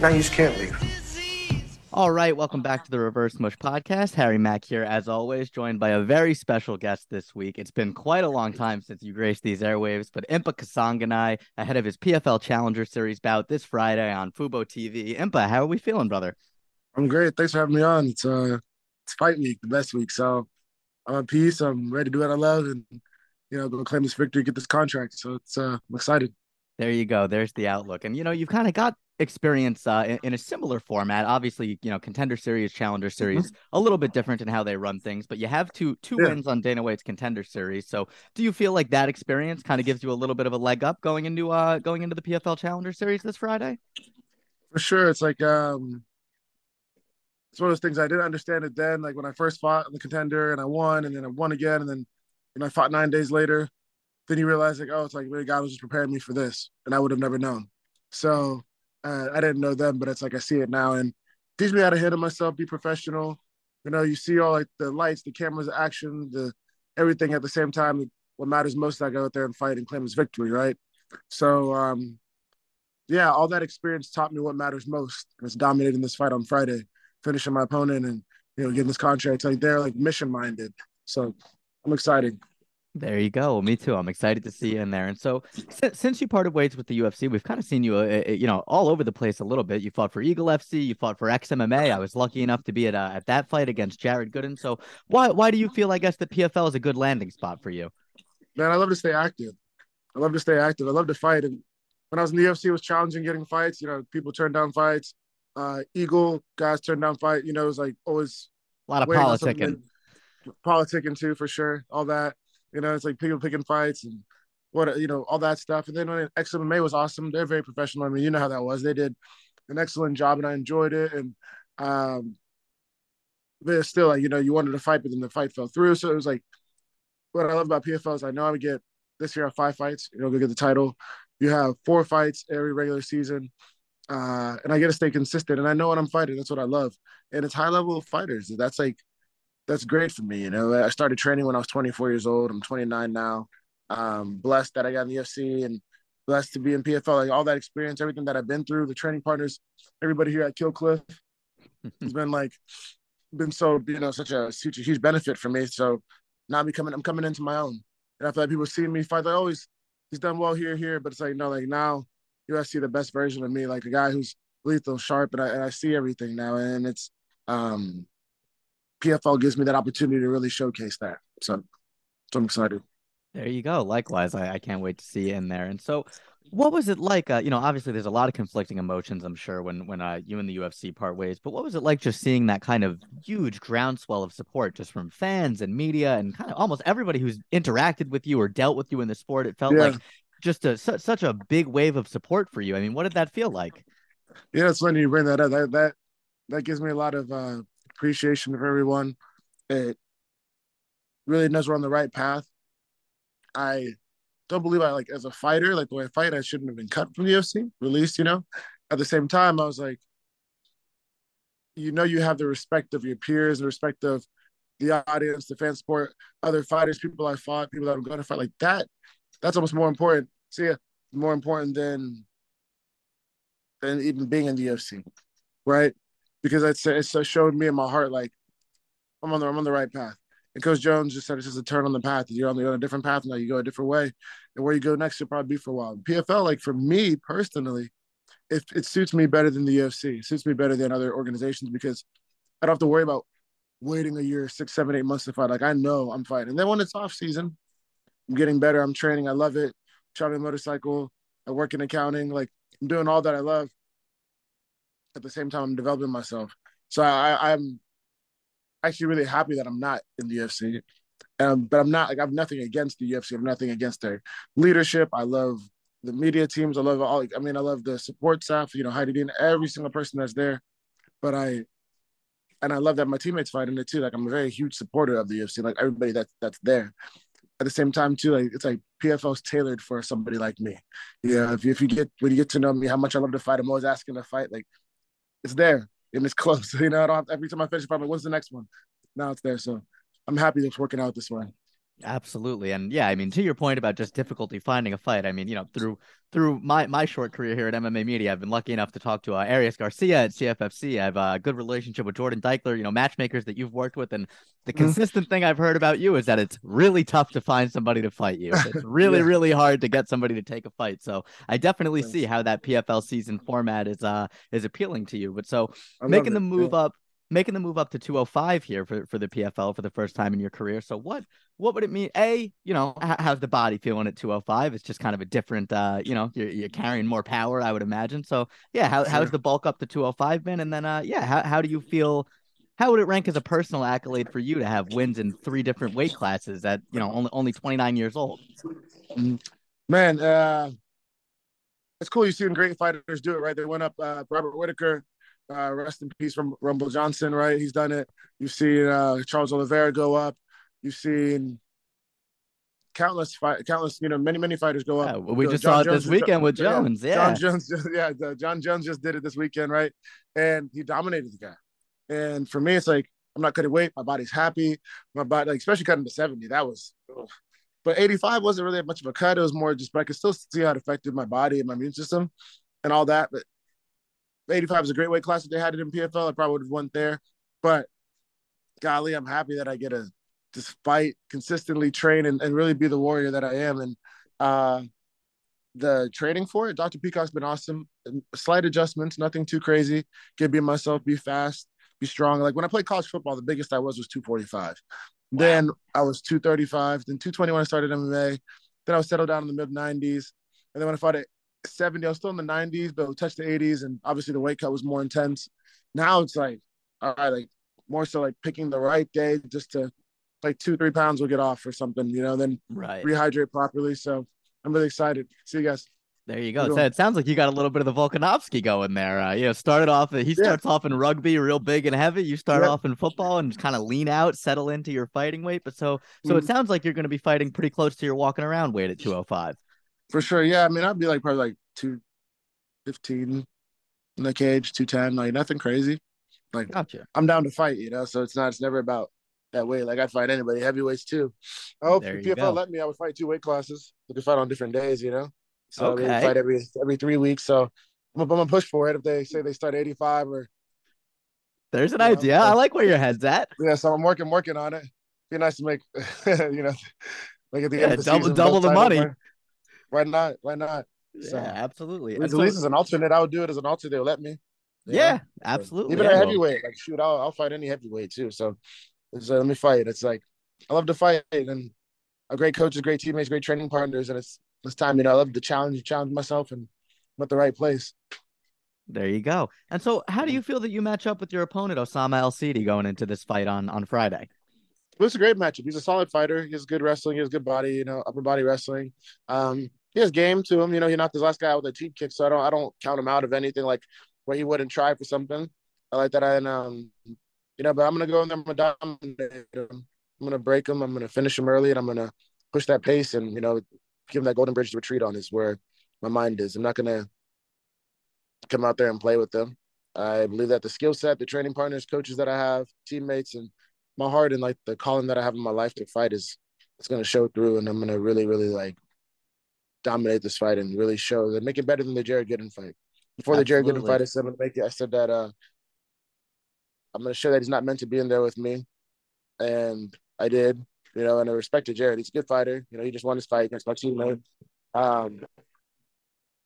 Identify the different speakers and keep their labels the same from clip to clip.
Speaker 1: Now you just can't leave.
Speaker 2: All right, welcome back to the Reverse Mush podcast. Harry Mack here, as always, joined by a very special guest this week. It's been quite a long time since you graced these airwaves, but Impa Kasanganay, ahead of his PFL Challenger Series bout this Friday on Fubo TV. Impa, how are we feeling, brother?
Speaker 3: I'm great. Thanks for having me on. It's uh, it's fight week, the best week. So I'm at peace. I'm ready to do what I love, and you know, go claim this victory, get this contract. So it's uh, I'm excited.
Speaker 2: There you go. There's the outlook, and you know, you've kind of got experience uh, in, in, a similar format. Obviously, you know, contender series, challenger mm-hmm. series, mm-hmm. a little bit different in how they run things, but you have two two yeah. wins on Dana White's contender series. So, do you feel like that experience kind of gives you a little bit of a leg up going into uh going into the PFL Challenger Series this Friday?
Speaker 3: For sure, it's like um, it's one of those things I didn't understand it then. Like when I first fought in the contender and I won, and then I won again, and then know I fought nine days later. Then you realize like, oh, it's like really God was just preparing me for this, and I would have never known. So uh, I didn't know them, but it's like I see it now and teach me how to handle myself, be professional. You know, you see all like the lights, the cameras, the action, the everything at the same time. What matters most I go out there and fight and claim his victory, right? So, um, yeah, all that experience taught me what matters most. And it's dominating this fight on Friday, finishing my opponent and you know getting this contract. Like they're like mission minded. So I'm excited.
Speaker 2: There you go. Me too. I'm excited to see you in there. And so, since, since you parted ways with the UFC, we've kind of seen you, uh, uh, you know, all over the place a little bit. You fought for Eagle FC. You fought for XMMA. I was lucky enough to be at uh, at that fight against Jared Gooden. So, why why do you feel? I guess the PFL is a good landing spot for you.
Speaker 3: Man, I love to stay active. I love to stay active. I love to fight. And when I was in the UFC, it was challenging getting fights. You know, people turned down fights. Uh, Eagle guys turned down fight. You know, it was like always
Speaker 2: a lot of politicking.
Speaker 3: Politicking too, for sure. All that. You know, it's like people picking fights and what you know, all that stuff. And then when XMMA was awesome, they're very professional. I mean, you know how that was. They did an excellent job, and I enjoyed it. And um, but still, like you know, you wanted to fight, but then the fight fell through. So it was like what I love about PFL is I know I would get this year I have five fights. You know, go get the title. You have four fights every regular season. Uh, and I get to stay consistent. And I know what I'm fighting. That's what I love. And it's high level fighters. That's like that's great for me. You know, I started training when I was 24 years old. I'm 29 now. Um, blessed that I got in the UFC and blessed to be in PFL. Like all that experience, everything that I've been through, the training partners, everybody here at Kill Cliff has been like been so you know such a such a huge benefit for me. So now I'm coming, I'm coming into my own, and I feel like people see me fight. Like, oh, he's done well here, here, but it's like no, like now you guys see the best version of me, like a guy who's lethal, sharp, and I and I see everything now, and it's um PFL gives me that opportunity to really showcase that. So, so I'm excited.
Speaker 2: There you go. Likewise, I, I can't wait to see you in there. And so, what was it like? Uh, you know, obviously, there's a lot of conflicting emotions. I'm sure when when uh, you and the UFC part ways. But what was it like just seeing that kind of huge groundswell of support, just from fans and media and kind of almost everybody who's interacted with you or dealt with you in the sport? It felt yeah. like just a su- such a big wave of support for you. I mean, what did that feel like?
Speaker 3: Yeah, it's funny you bring that up. That that that gives me a lot of uh, appreciation of everyone. It really knows we're on the right path. I don't believe I like as a fighter, like the way I fight, I shouldn't have been cut from the UFC, released, you know. At the same time, I was like, you know, you have the respect of your peers, the respect of the audience, the fan support, other fighters, people I fought, people that I'm going to fight, like that. That's almost more important. See, more important than than even being in the UFC, right? Because it's showed me in my heart like I'm on the I'm on the right path. And Coach Jones just said it's just a turn on the path. You're on, the, on a different path now. You go a different way, and where you go next, you'll probably be for a while. PFL, like for me personally, it, it suits me better than the UFC. It suits me better than other organizations because I don't have to worry about waiting a year, six, seven, eight months to fight. Like I know I'm fighting. And then when it's off season, I'm getting better. I'm training. I love it. Traveling motorcycle. I work in accounting. Like I'm doing all that I love at the same time I'm developing myself. So I, I'm actually really happy that I'm not in the UFC. Um, but I'm not like I have nothing against the UFC. I have nothing against their leadership. I love the media teams. I love all. I mean, I love the support staff. You know, Heidi Dean, every single person that's there. But I, and I love that my teammates fight in it too. Like I'm a very huge supporter of the UFC. Like everybody that's that's there. At the same time too, like it's like PFL's tailored for somebody like me. Yeah, if you, if you get when you get to know me, how much I love to fight, I'm always asking to fight. Like it's there and it's close. You know, I don't have, every time I finish, I'm like, what's the next one? Now it's there. So I'm happy it's working out this way.
Speaker 2: Absolutely. And yeah, I mean, to your point about just difficulty finding a fight, I mean, you know, through through my my short career here at MMA Media, I've been lucky enough to talk to uh, Arias Garcia at CFFC. I have a good relationship with Jordan Deichler, you know, matchmakers that you've worked with. And the mm-hmm. consistent thing I've heard about you is that it's really tough to find somebody to fight you. It's really, yeah. really hard to get somebody to take a fight. So I definitely see how that PFL season format is uh is appealing to you. But so I making the move yeah. up making the move up to 205 here for, for the PFL for the first time in your career. So what what would it mean? A, you know, how's the body feeling at 205? It's just kind of a different, uh, you know, you're, you're carrying more power, I would imagine. So yeah, how, sure. how's the bulk up to 205 been? And then, uh, yeah, how, how do you feel? How would it rank as a personal accolade for you to have wins in three different weight classes at, you know, only, only 29 years old?
Speaker 3: Mm-hmm. Man, uh, it's cool. You've seen great fighters do it, right? They went up, uh, Robert Whitaker, uh, rest in peace from Rumble Johnson, right? He's done it. You've seen uh, Charles Oliveira go up. You've seen countless fight, countless, you know, many many fighters go up.
Speaker 2: Yeah, we just John saw it Jones, this weekend with Jones. Yeah,
Speaker 3: Jon Jones. Just, yeah, Jon Jones just did it this weekend, right? And he dominated the guy. And for me, it's like I'm not cutting weight. My body's happy. My body, like especially cutting to 70, that was. Ugh. But 85 wasn't really much of a cut. It was more just, but I could still see how it affected my body and my immune system and all that. But 85 is a great weight class. If they had it in PFL, I probably would have won there. But golly, I'm happy that I get to just fight, consistently train, and, and really be the warrior that I am. And uh, the training for it, Dr. Peacock's been awesome. Slight adjustments, nothing too crazy. Get be myself, be fast, be strong. Like when I played college football, the biggest I was was 245. Wow. Then I was 235. Then 220 when I started MMA. Then I was settled down in the mid 90s. And then when I fought at 70. I was still in the 90s, but touched the 80s, and obviously the weight cut was more intense. Now it's like, all right, like more so like picking the right day just to like two, three pounds will get off or something, you know, then
Speaker 2: right.
Speaker 3: rehydrate properly. So I'm really excited. See you guys.
Speaker 2: There you go. So it sounds like you got a little bit of the Volkanovski going there. Uh, you know, started off. He starts yeah. off in rugby, real big and heavy. You start off in football and just kind of lean out, settle into your fighting weight. But so, so mm-hmm. it sounds like you're going to be fighting pretty close to your walking around weight at 205.
Speaker 3: For sure. Yeah. I mean, I'd be like probably like 215 in the cage, 210, like nothing crazy. Like gotcha. I'm down to fight, you know, so it's not, it's never about that weight. Like I'd fight anybody, heavyweights too. Oh, if PFL go. let me, I would fight two weight classes. We could fight on different days, you know. So okay. they fight every every three weeks. So I'm, I'm gonna push for it if they say they start 85 or.
Speaker 2: There's an idea. Know, I like where your head's at.
Speaker 3: Yeah, so I'm working working on it. Be nice to make, you know, like at the
Speaker 2: yeah, end of the double season, double the money.
Speaker 3: Why not? Why not?
Speaker 2: So, yeah, absolutely.
Speaker 3: At least as an alternate, I would do it as an alternate. They'll let me.
Speaker 2: Yeah, know? absolutely.
Speaker 3: Even yeah. a heavyweight, like shoot, I'll, I'll fight any heavyweight too. So, so let me fight. It's like I love to fight, and a great coaches, great teammates, great training partners, and it's it's time. You know, I love to challenge, challenge myself, and I'm at the right place.
Speaker 2: There you go. And so, how do you feel that you match up with your opponent, Osama El Cidi, going into this fight on on Friday?
Speaker 3: It was a great matchup. He's a solid fighter. He has good wrestling. He has good body. You know, upper body wrestling. Um, he has game to him. You know, he knocked his last guy out with a cheap kick, so I don't I don't count him out of anything like where he wouldn't try for something. I like that. And um, you know, but I'm gonna go in there. I'm gonna dominate him. I'm gonna break him. I'm gonna finish him early, and I'm gonna push that pace and you know give him that golden bridge to retreat on. Is where my mind is. I'm not gonna come out there and play with them. I believe that the skill set, the training partners, coaches that I have, teammates, and my heart and like the calling that I have in my life to fight is it's gonna show through, and I'm gonna really, really like dominate this fight and really show that make it better than the Jared Gooden fight. Before the Jared Gooden fight, I said I'm gonna make it. I said that uh, I'm gonna show that he's not meant to be in there with me, and I did. You know, and I respected Jared. He's a good fighter. You know, he just won his fight against my teammate. Um,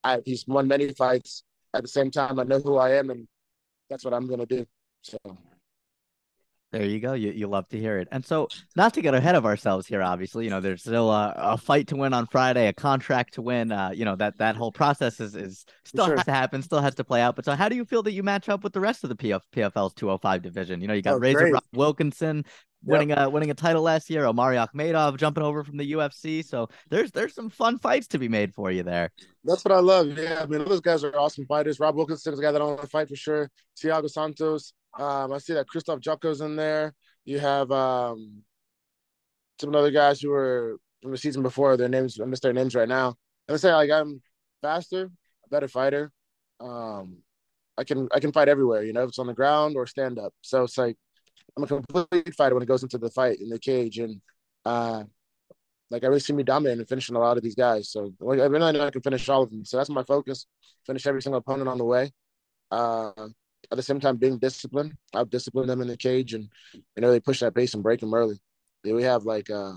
Speaker 3: I, he's won many fights. At the same time, I know who I am, and that's what I'm gonna do. So.
Speaker 2: There you go. You, you love to hear it. And so, not to get ahead of ourselves here, obviously, you know, there's still a, a fight to win on Friday, a contract to win. Uh, you know, that that whole process is, is still sure. has to happen, still has to play out. But so, how do you feel that you match up with the rest of the PF, PFL's 205 division? You know, you got oh, Razor Rob Wilkinson winning a winning a title last year, Omari Akhmedov jumping over from the UFC. So there's there's some fun fights to be made for you there.
Speaker 3: That's what I love. Yeah, I mean, those guys are awesome fighters. Rob Wilkinson is a guy that I want to fight for sure. Thiago Santos. Um, I see that Krzysztof Jotko's in there. You have um, some other guys who were from the season before. Their names, I missed their names right now. And I say like I'm faster, a better fighter. Um, I can I can fight everywhere. You know, if it's on the ground or stand up. So it's like I'm a complete fighter when it goes into the fight in the cage, and uh, like I really see me dominating and finishing a lot of these guys. So like, I really know I can finish all of them. So that's my focus. Finish every single opponent on the way. Uh, at the same time, being disciplined. I've disciplined them in the cage and you know they push that pace and break them early. We have like uh,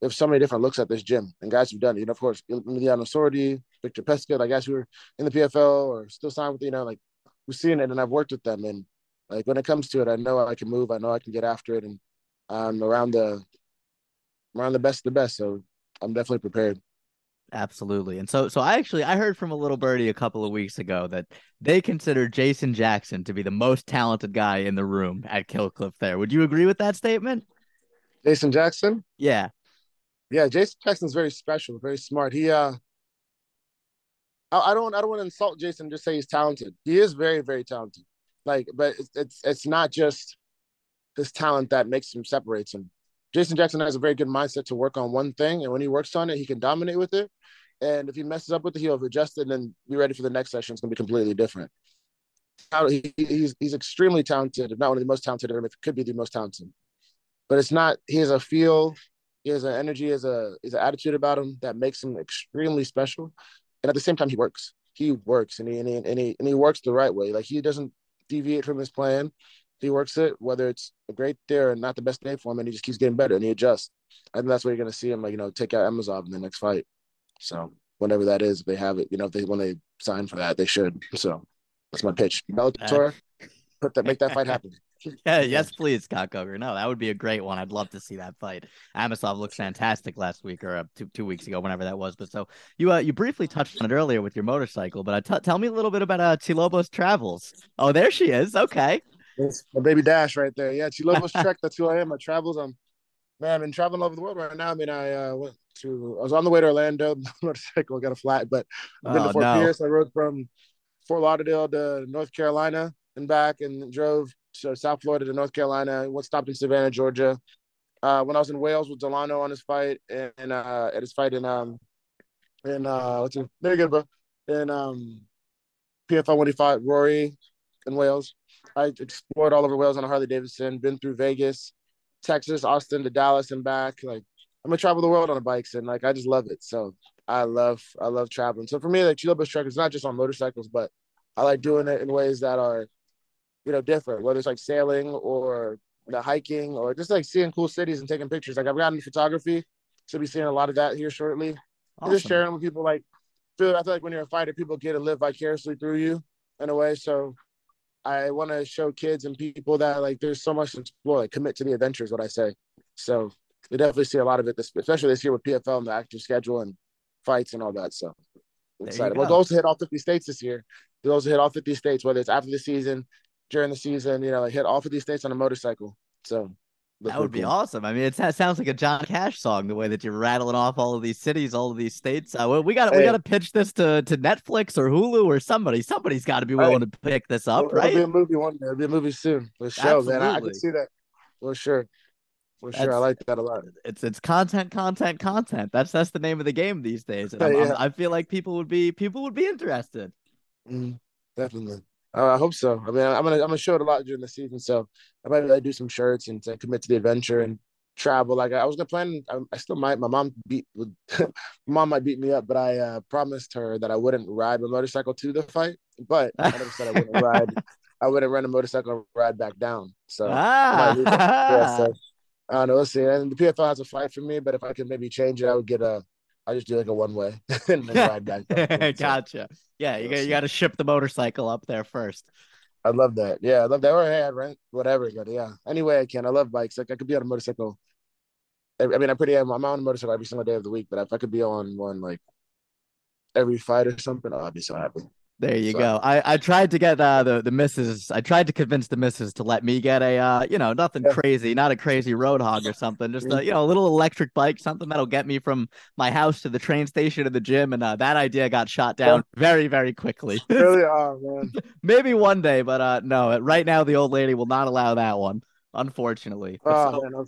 Speaker 3: we have so many different looks at this gym and guys who've done it. You know, of course, Emiliano Sordi, Victor Pesca, like guys who are in the PFL or still signed with you know like we've seen it and I've worked with them and like when it comes to it, I know I can move. I know I can get after it and I'm around the around the best of the best. So I'm definitely prepared.
Speaker 2: Absolutely. And so so I actually I heard from a little birdie a couple of weeks ago that they consider Jason Jackson to be the most talented guy in the room at Kill Cliff there. Would you agree with that statement?
Speaker 3: Jason Jackson?
Speaker 2: Yeah.
Speaker 3: Yeah, Jason Jackson's very special, very smart. He uh I, I don't I don't want to insult Jason just say he's talented. He is very, very talented. Like, but it's it's, it's not just his talent that makes him separates him. Jason Jackson has a very good mindset to work on one thing, and when he works on it, he can dominate with it. And if he messes up with it, he'll adjust it and be ready for the next session. It's going to be completely different. He, he's he's extremely talented, if not one of the most talented, if it could be the most talented. But it's not. He has a feel, he has an energy, he has a has an attitude about him that makes him extremely special. And at the same time, he works. He works, and he and he and he, and he works the right way. Like he doesn't deviate from his plan he works it, whether it's a great day or not the best day for him, and he just keeps getting better and he adjusts. I think that's what you're gonna see him like, you know, take out Amosov in the next fight. So whenever that is, they have it, you know, if they when they sign for that, they should. So that's my pitch. Bellator, put that make that fight happen.
Speaker 2: yeah, yes, please, Scott Coker. No, that would be a great one. I'd love to see that fight. Amosov looks fantastic last week or uh, two two weeks ago, whenever that was. But so you uh, you briefly touched on it earlier with your motorcycle, but uh, t- tell me a little bit about uh, Chilobos travels. Oh, there she is. Okay.
Speaker 3: That's my baby Dash right there. Yeah, she loves Trek. That's who I am. I travels. I'm man. I've been traveling all over the world right now. I mean, I uh, went to. I was on the way to Orlando. Motorcycle got a flat, but I've been oh, to Fort no. Pierce. I rode from Fort Lauderdale to North Carolina and back, and drove to South Florida to North Carolina. Went stopped in Savannah, Georgia. Uh, when I was in Wales with Delano on his fight and uh, at his fight in um in uh what's it? There you go, bro. In um PFL when he fought Rory in Wales. I explored all over Wales on a Harley Davidson, been through Vegas, Texas, Austin to Dallas and back. Like I'm gonna travel the world on the bikes and like I just love it. So I love I love traveling. So for me, like Chilobos Trek is not just on motorcycles, but I like doing it in ways that are, you know, different, whether it's like sailing or you know, hiking or just like seeing cool cities and taking pictures. Like I've gotten into photography, so be seeing a lot of that here shortly. Awesome. Just sharing with people like feel I feel like when you're a fighter, people get to live vicariously through you in a way. So I want to show kids and people that like there's so much to explore. Like commit to the adventure is what I say. So we definitely see a lot of it, this, especially this year with PFL and the active schedule and fights and all that. So excited. Well, goals to hit all 50 states this year. The goals to hit all 50 states, whether it's after the season, during the season, you know, like hit all 50 states on a motorcycle. So
Speaker 2: that would be awesome. I mean, it sounds like a John Cash song the way that you're rattling off all of these cities, all of these states. Uh, we got hey. we got to pitch this to to Netflix or Hulu or somebody. Somebody's got to be willing hey. to pick this up,
Speaker 3: it'll,
Speaker 2: right?
Speaker 3: It'll be a movie one day. It'll be a movie soon. For sure, Absolutely. man. I, can see that for sure. For sure, That's, I like that a lot.
Speaker 2: It's it's content, content, content. That's that's the name of the game these days. Yeah. i feel like people would be people would be interested.
Speaker 3: Mm, definitely. Uh, I hope so. I mean, I'm gonna I'm gonna show it a lot during the season, so I might like, do some shirts and to commit to the adventure and travel. Like I was gonna plan. I, I still might. My mom beat. Would, mom might beat me up, but I uh, promised her that I wouldn't ride my motorcycle to the fight. But I never said I wouldn't ride. I wouldn't rent a motorcycle ride back down. So, ah. yeah, so I don't know. Let's see. And the PFL has a fight for me, but if I could maybe change it, I would get a I just do like a one way and then ride back.
Speaker 2: so, gotcha. Yeah, you got you got to ship the motorcycle up there first.
Speaker 3: I love that. Yeah, I love that. Or hey, I rent whatever. Yeah, any way I can. I love bikes. Like I could be on a motorcycle. I mean, I pretty. I'm on a motorcycle every single day of the week. But if I could be on one like every fight or something, oh, I'd be so happy.
Speaker 2: There you so. go. I, I tried to get uh, the the missus. I tried to convince the missus to let me get a uh, you know nothing yeah. crazy, not a crazy road hog or something. Just a you know a little electric bike, something that'll get me from my house to the train station to the gym. And uh, that idea got shot down yeah. very very quickly.
Speaker 3: really are man.
Speaker 2: Maybe one day, but uh, no. Right now, the old lady will not allow that one. Unfortunately.
Speaker 3: Oh, so, man.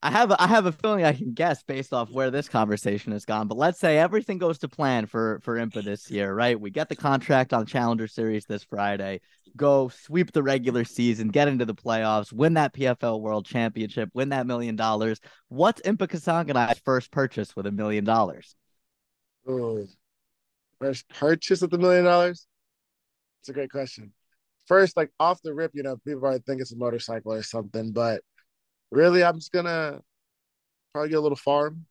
Speaker 2: I have I have a feeling I can guess based off where this conversation has gone. But let's say everything goes to plan for for IMPA this year, right? We get the contract on Challenger Series this Friday. go sweep the regular season, get into the playoffs, win that PFL World Championship, win that million dollars. What's Impa Kasanganay's first purchase with a million dollars?
Speaker 3: First purchase with a million dollars? It's a great question. First, like off the rip, you know, people probably think it's a motorcycle or something, but really, I'm just gonna probably get a little farm,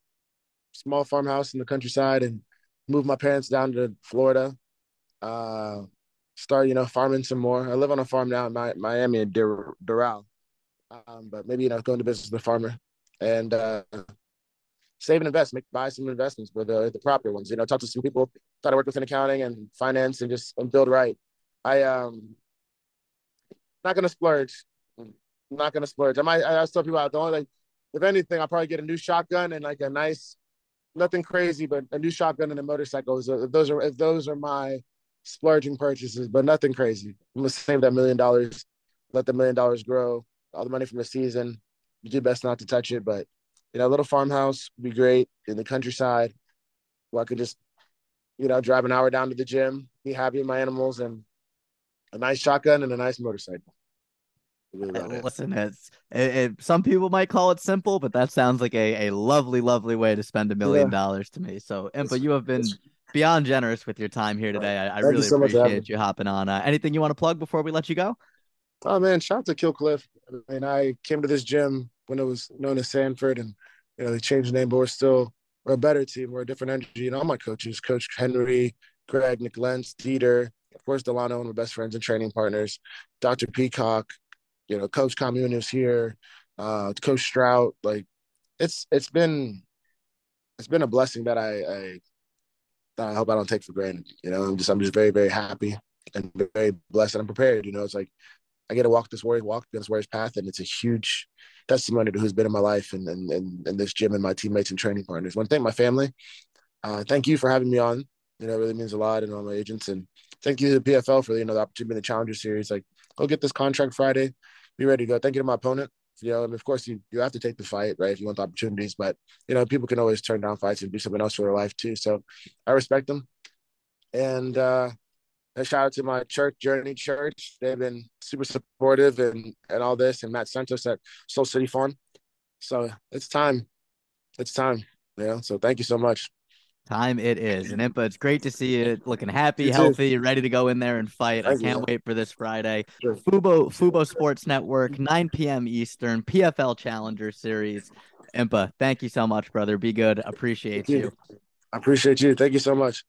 Speaker 3: small farmhouse in the countryside, and move my parents down to Florida. Uh, start, you know, farming some more. I live on a farm now in Miami and Doral, um, but maybe you know, go into business as a farmer and uh, save and invest, make buy some investments, with the the proper ones. You know, talk to some people. Try to work within accounting and finance and just and build right. I um not gonna splurge. Not gonna splurge. I might. I tell people I don't like. If anything, I'll probably get a new shotgun and like a nice, nothing crazy, but a new shotgun and a motorcycle. So those are if those are my splurging purchases, but nothing crazy. I'm gonna save that million dollars, let the million dollars grow. All the money from the season. You do best not to touch it, but you know, a little farmhouse would be great in the countryside where I could just, you know, drive an hour down to the gym, be happy with my animals, and a nice shotgun and a nice motorcycle.
Speaker 2: Really Listen, it's it, it, some people might call it simple, but that sounds like a, a lovely, lovely way to spend a million dollars to me. So, Impa, you have been beyond generous with your time here today. I, I really so appreciate you hopping on. Uh, anything you want to plug before we let you go?
Speaker 3: Oh man, shout out to Kill Cliff. I mean, I came to this gym when it was known as Sanford, and you know they changed the name, but we're still we're a better team. We're a different energy. and all my coaches, Coach Henry, Greg, Nick Lentz, Dieter, of course, Delano, and my best friends and training partners, Dr. Peacock, you know, Coach Commune is here, uh, Coach Strout. Like, it's it's been it's been a blessing that I, I that I hope I don't take for granted. You know, I'm just I'm just very very happy and very blessed and I'm prepared. You know, it's like I get to walk this warrior walk this warrior's path, and it's a huge testimony to who's been in my life and and and, and this gym and my teammates and training partners. To thank my family. Uh, thank you for having me on. You know, it really means a lot, and all my agents, and thank you to the PFL for you know the opportunity in the Challenger Series. Like, go get this contract Friday, be ready to go. Thank you to my opponent. You know, and of course, you, you have to take the fight, right? If you want the opportunities, but you know, people can always turn down fights and do something else for their life too. So, I respect them, and uh, a shout out to my church, Journey Church. They've been super supportive and and all this, and Matt Santos at Soul City Farm. So it's time. It's time. Yeah. So thank you so much.
Speaker 2: Time it is. And Impa, it's great to see you looking happy, you healthy, too. ready to go in there and fight. Thank I can't you. wait for this Friday. Sure. Fubo Fubo Sports Network, 9 p.m. Eastern, PFL Challenger Series. Impa, thank you so much, brother. Be good. Appreciate you.
Speaker 3: I appreciate you. Thank you so much.